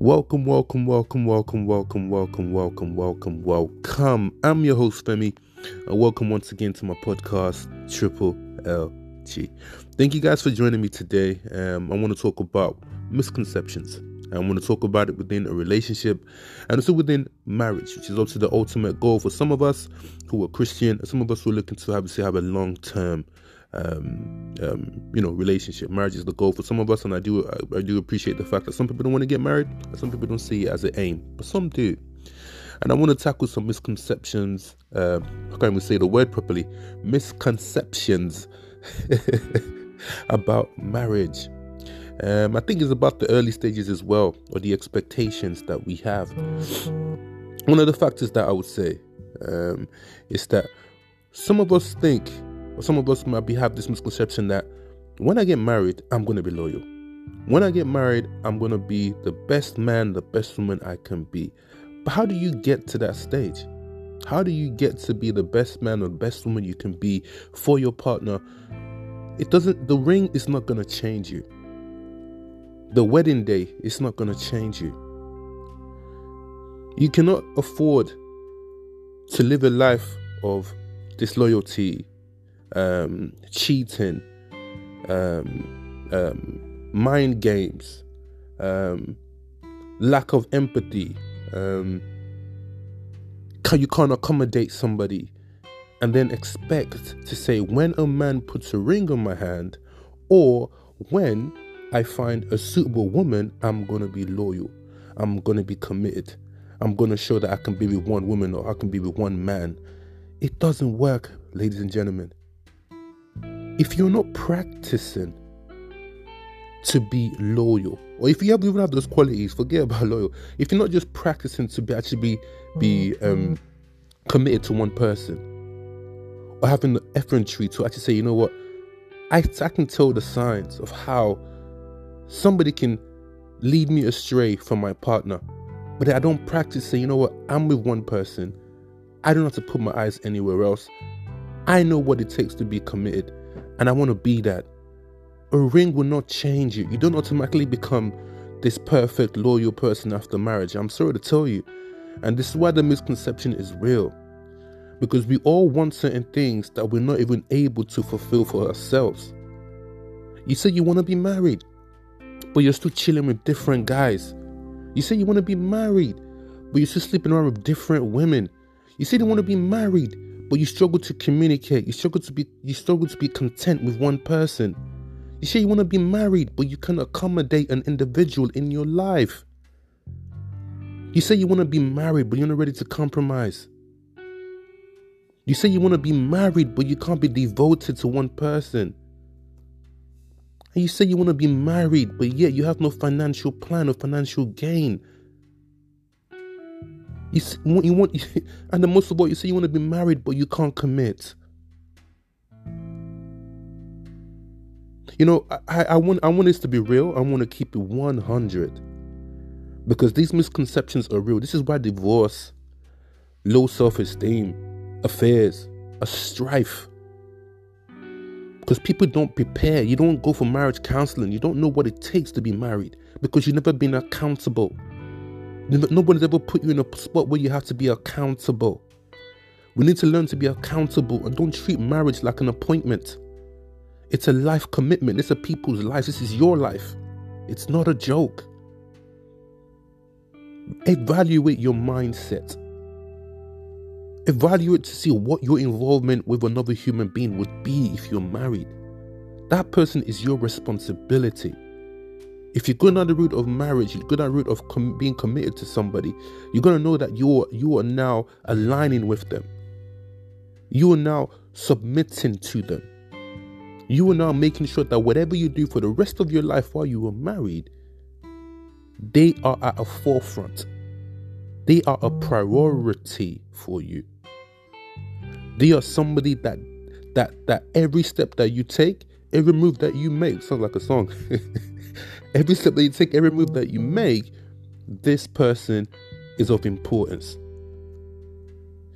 Welcome, welcome, welcome, welcome, welcome, welcome, welcome, welcome, welcome. I'm your host, Femi, and welcome once again to my podcast, Triple LG. Thank you guys for joining me today. Um, I want to talk about misconceptions. I want to talk about it within a relationship and also within marriage, which is also the ultimate goal for some of us who are Christian, and some of us who are looking to say, have a long term um, um, you know, relationship. Marriage is the goal for some of us, and I do I, I do appreciate the fact that some people don't want to get married, some people don't see it as an aim, but some do. And I want to tackle some misconceptions. Uh, I can't even say the word properly. Misconceptions about marriage. Um, I think it's about the early stages as well, or the expectations that we have. One of the factors that I would say um, is that some of us think some of us might be have this misconception that when I get married, I'm to be loyal. When I get married, I'm to be the best man, the best woman I can be. But how do you get to that stage? How do you get to be the best man or the best woman you can be for your partner? It doesn't, the ring is not to change you. The wedding day is not to change you. You cannot afford to live a life of disloyalty, um, cheating, um, um, mind games, um, lack of empathy. Um, you can't accommodate somebody and then expect to say, when a man puts a ring on my hand, or when I find a suitable woman, I'm going to be loyal. I'm going to be committed. I'm going to show that I can be with one woman or I can be with one man. It doesn't work, ladies and gentlemen if you're not practicing to be loyal, or if you have, even have those qualities, forget about loyal. If you're not just practicing to be actually be be um, committed to one person, or having the effrontery to actually say, you know what, I I can tell the signs of how somebody can lead me astray from my partner, but I don't practice say, you know what, I'm with one person. I don't have to put my eyes anywhere else. I know what it takes to be committed. And I want to be that. A ring will not change you. You don't automatically become this perfect, loyal person after marriage. I'm sorry to tell you. And this is why the misconception is real. Because we all want certain things that we're not even able to fulfill for ourselves. You say you want to be married, but you're still chilling with different guys. You say you want to be married, but you're still sleeping around with different women. You say you want to be married, but you struggle to communicate. You struggle to be you struggle to be content with one person. You say you want to be married, but you can accommodate an individual in your life. You say you want to be married, but you're not ready to compromise. You say you want to be married, but you can't be devoted to one person. And you say you want to be married, but yet you have no financial plan or financial gain. You, you want, and the most of all, you say you want to be married, but you can't commit. You know, I, I want I want this to be real. I want to keep it 100 because these misconceptions are real. This is why divorce, low self-esteem, affairs, a strife. Because people don't prepare. You don't go for marriage counseling. You don't know what it takes to be married because you've never been accountable. Nobody's ever put you in a spot where you have to be accountable. We need to learn to be accountable and don't treat marriage like an appointment. It's a life commitment. It's a people's life. This is your life. It's not a joke. Evaluate your mindset. Evaluate to see what your involvement with another human being would be if you're married. That person is your responsibility. If you're going down the route of marriage, you're going down the route of com- being committed to somebody, you're gonna know that you are you are now aligning with them. You are now submitting to them. You are now making sure that whatever you do for the rest of your life while you are married, they are at a forefront. They are a priority for you. They are somebody that that that every step that you take, every move that you make, sounds like a song. every step that you take, every move that you make, this person is of importance.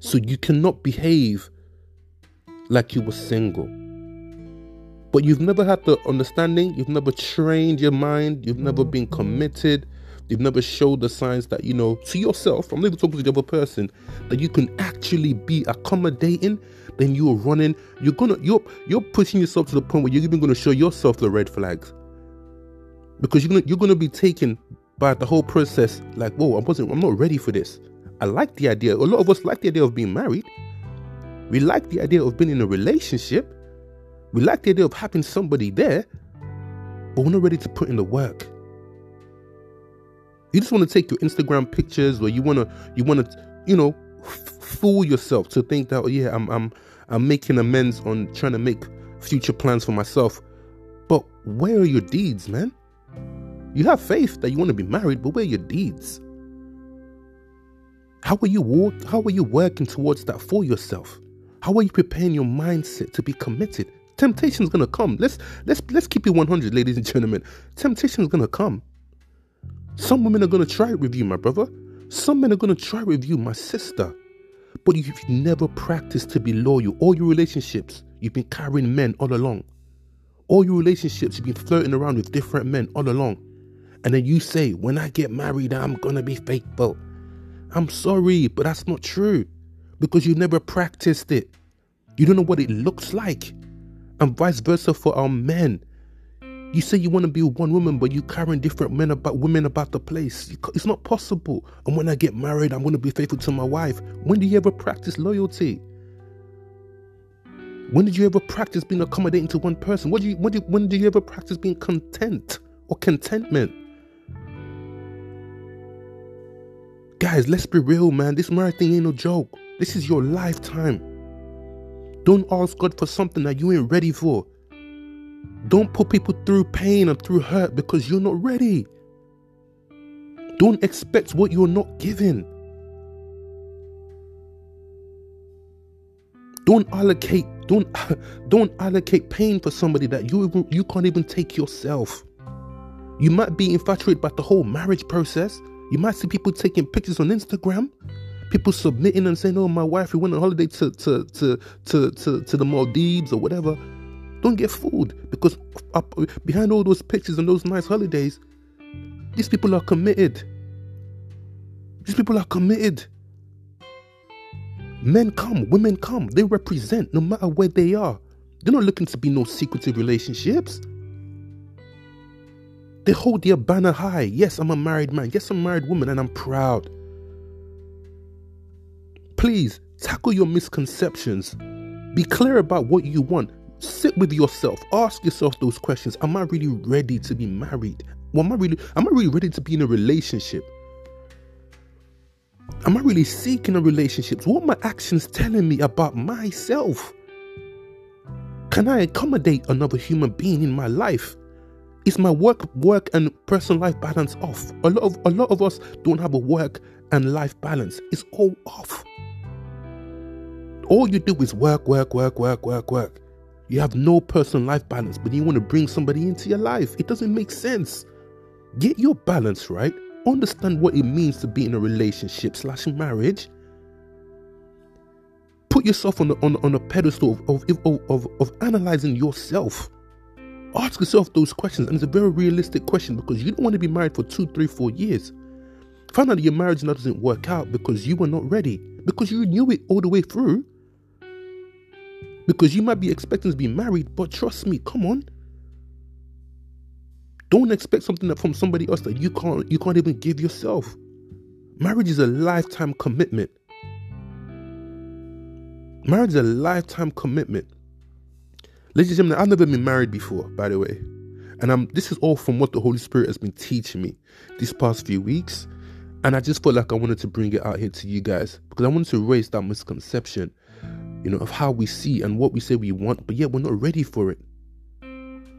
So you cannot behave like you were single. But you've never had the understanding, you've never trained your mind, you've never been committed You've never showed the signs that, you know, to yourself, I'm not even talking to the other person, that you can actually be accommodating, then you're running, you're gonna you're you're pushing yourself to the point where you're even gonna show yourself the red flags. Because you're gonna you're gonna be taken by the whole process like, whoa, I wasn't I'm not ready for this. I like the idea. A lot of us like the idea of being married. We like the idea of being in a relationship. We like the idea of having somebody there, but we're not ready to put in the work. You just want to take your Instagram pictures, or you want to, you want to, you know, fool yourself to think that, oh yeah, I'm, I'm, I'm making amends on trying to make future plans for myself. But where are your deeds, man? You have faith that you want to be married, but where are your deeds? How are you walk, How are you working towards that for yourself? How are you preparing your mindset to be committed? Temptation is gonna come. Let's let's let's keep it 100, ladies and gentlemen. Temptation is gonna come. Some women are gonna try it with you, my brother. Some men are gonna try it with you, my sister. But you've never practiced to be loyal. All your relationships, you've been carrying men all along. All your relationships, you've been flirting around with different men all along. And then you say, when I get married, I'm gonna be faithful. I'm sorry, but that's not true because you never practiced it. You don't know what it looks like. And vice versa for our men. You say you want to be with one woman, but you carrying different men about women about the place. It's not possible. And when I get married, I'm going to be faithful to my wife. When do you ever practice loyalty? When did you ever practice being accommodating to one person? What do you, did, when did you ever practice being content or contentment? Guys, let's be real, man. This marriage thing ain't no joke. This is your lifetime. Don't ask God for something that you ain't ready for. Don't put people through pain and through hurt because you're not ready. Don't expect what you're not given. Don't allocate don't don't allocate pain for somebody that you you can't even take yourself. You might be infatuated by the whole marriage process. You might see people taking pictures on Instagram people submitting and saying, "Oh, my wife, we went on holiday to to to to to, to the Maldives or whatever." Don't get fooled because up behind all those pictures and those nice holidays, these people are committed. These people are committed. Men come, women come. They represent no matter where they are. They're not looking to be no secretive relationships. They hold their banner high. Yes, I'm a married man. Yes, I'm a married woman, and I'm proud. Please tackle your misconceptions. Be clear about what you want. Sit with yourself. Ask yourself those questions. Am I really ready to be married? Well, am I really am I really ready to be in a relationship? Am I really seeking a relationship? What are my actions telling me about myself? Can I accommodate another human being in my life? Is my work work and personal life balance off? A lot of a lot of us don't have a work and life balance. It's all off. All you do is work, work, work, work, work, work. You have no personal life balance, but you want to bring somebody into your life. It doesn't make sense. Get your balance right. Understand what it means to be in a relationship slash marriage. Put yourself on, the, on, on a pedestal of, of, of, of analyzing yourself. Ask yourself those questions, and it's a very realistic question because you don't want to be married for two, three, four years. Find out that your marriage now doesn't work out because you were not ready, because you knew it all the way through. Because you might be expecting to be married, but trust me, come on. Don't expect something from somebody else that you can't you can't even give yourself. Marriage is a lifetime commitment. Marriage is a lifetime commitment. Ladies and gentlemen, I've never been married before, by the way. And I'm this is all from what the Holy Spirit has been teaching me these past few weeks. And I just felt like I wanted to bring it out here to you guys because I wanted to raise that misconception you know, of how we see and what we say we want, but yet we're not ready for it.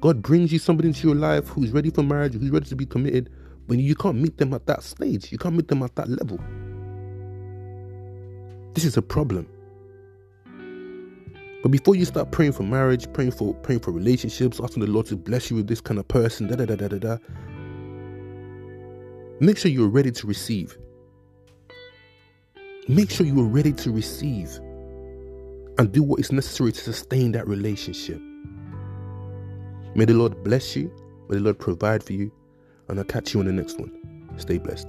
God brings you somebody into your life who's ready for marriage, who's ready to be committed, but you can't meet them at that stage. You can't meet them at that level. This is a problem. But before you start praying for marriage, praying for praying for relationships, asking the Lord to bless you with this kind of person, da da da da da da, make sure you're ready to receive. Make sure you are ready to receive and do what is necessary to sustain that relationship. May the Lord bless you. May the Lord provide for you. And I'll catch you on the next one. Stay blessed.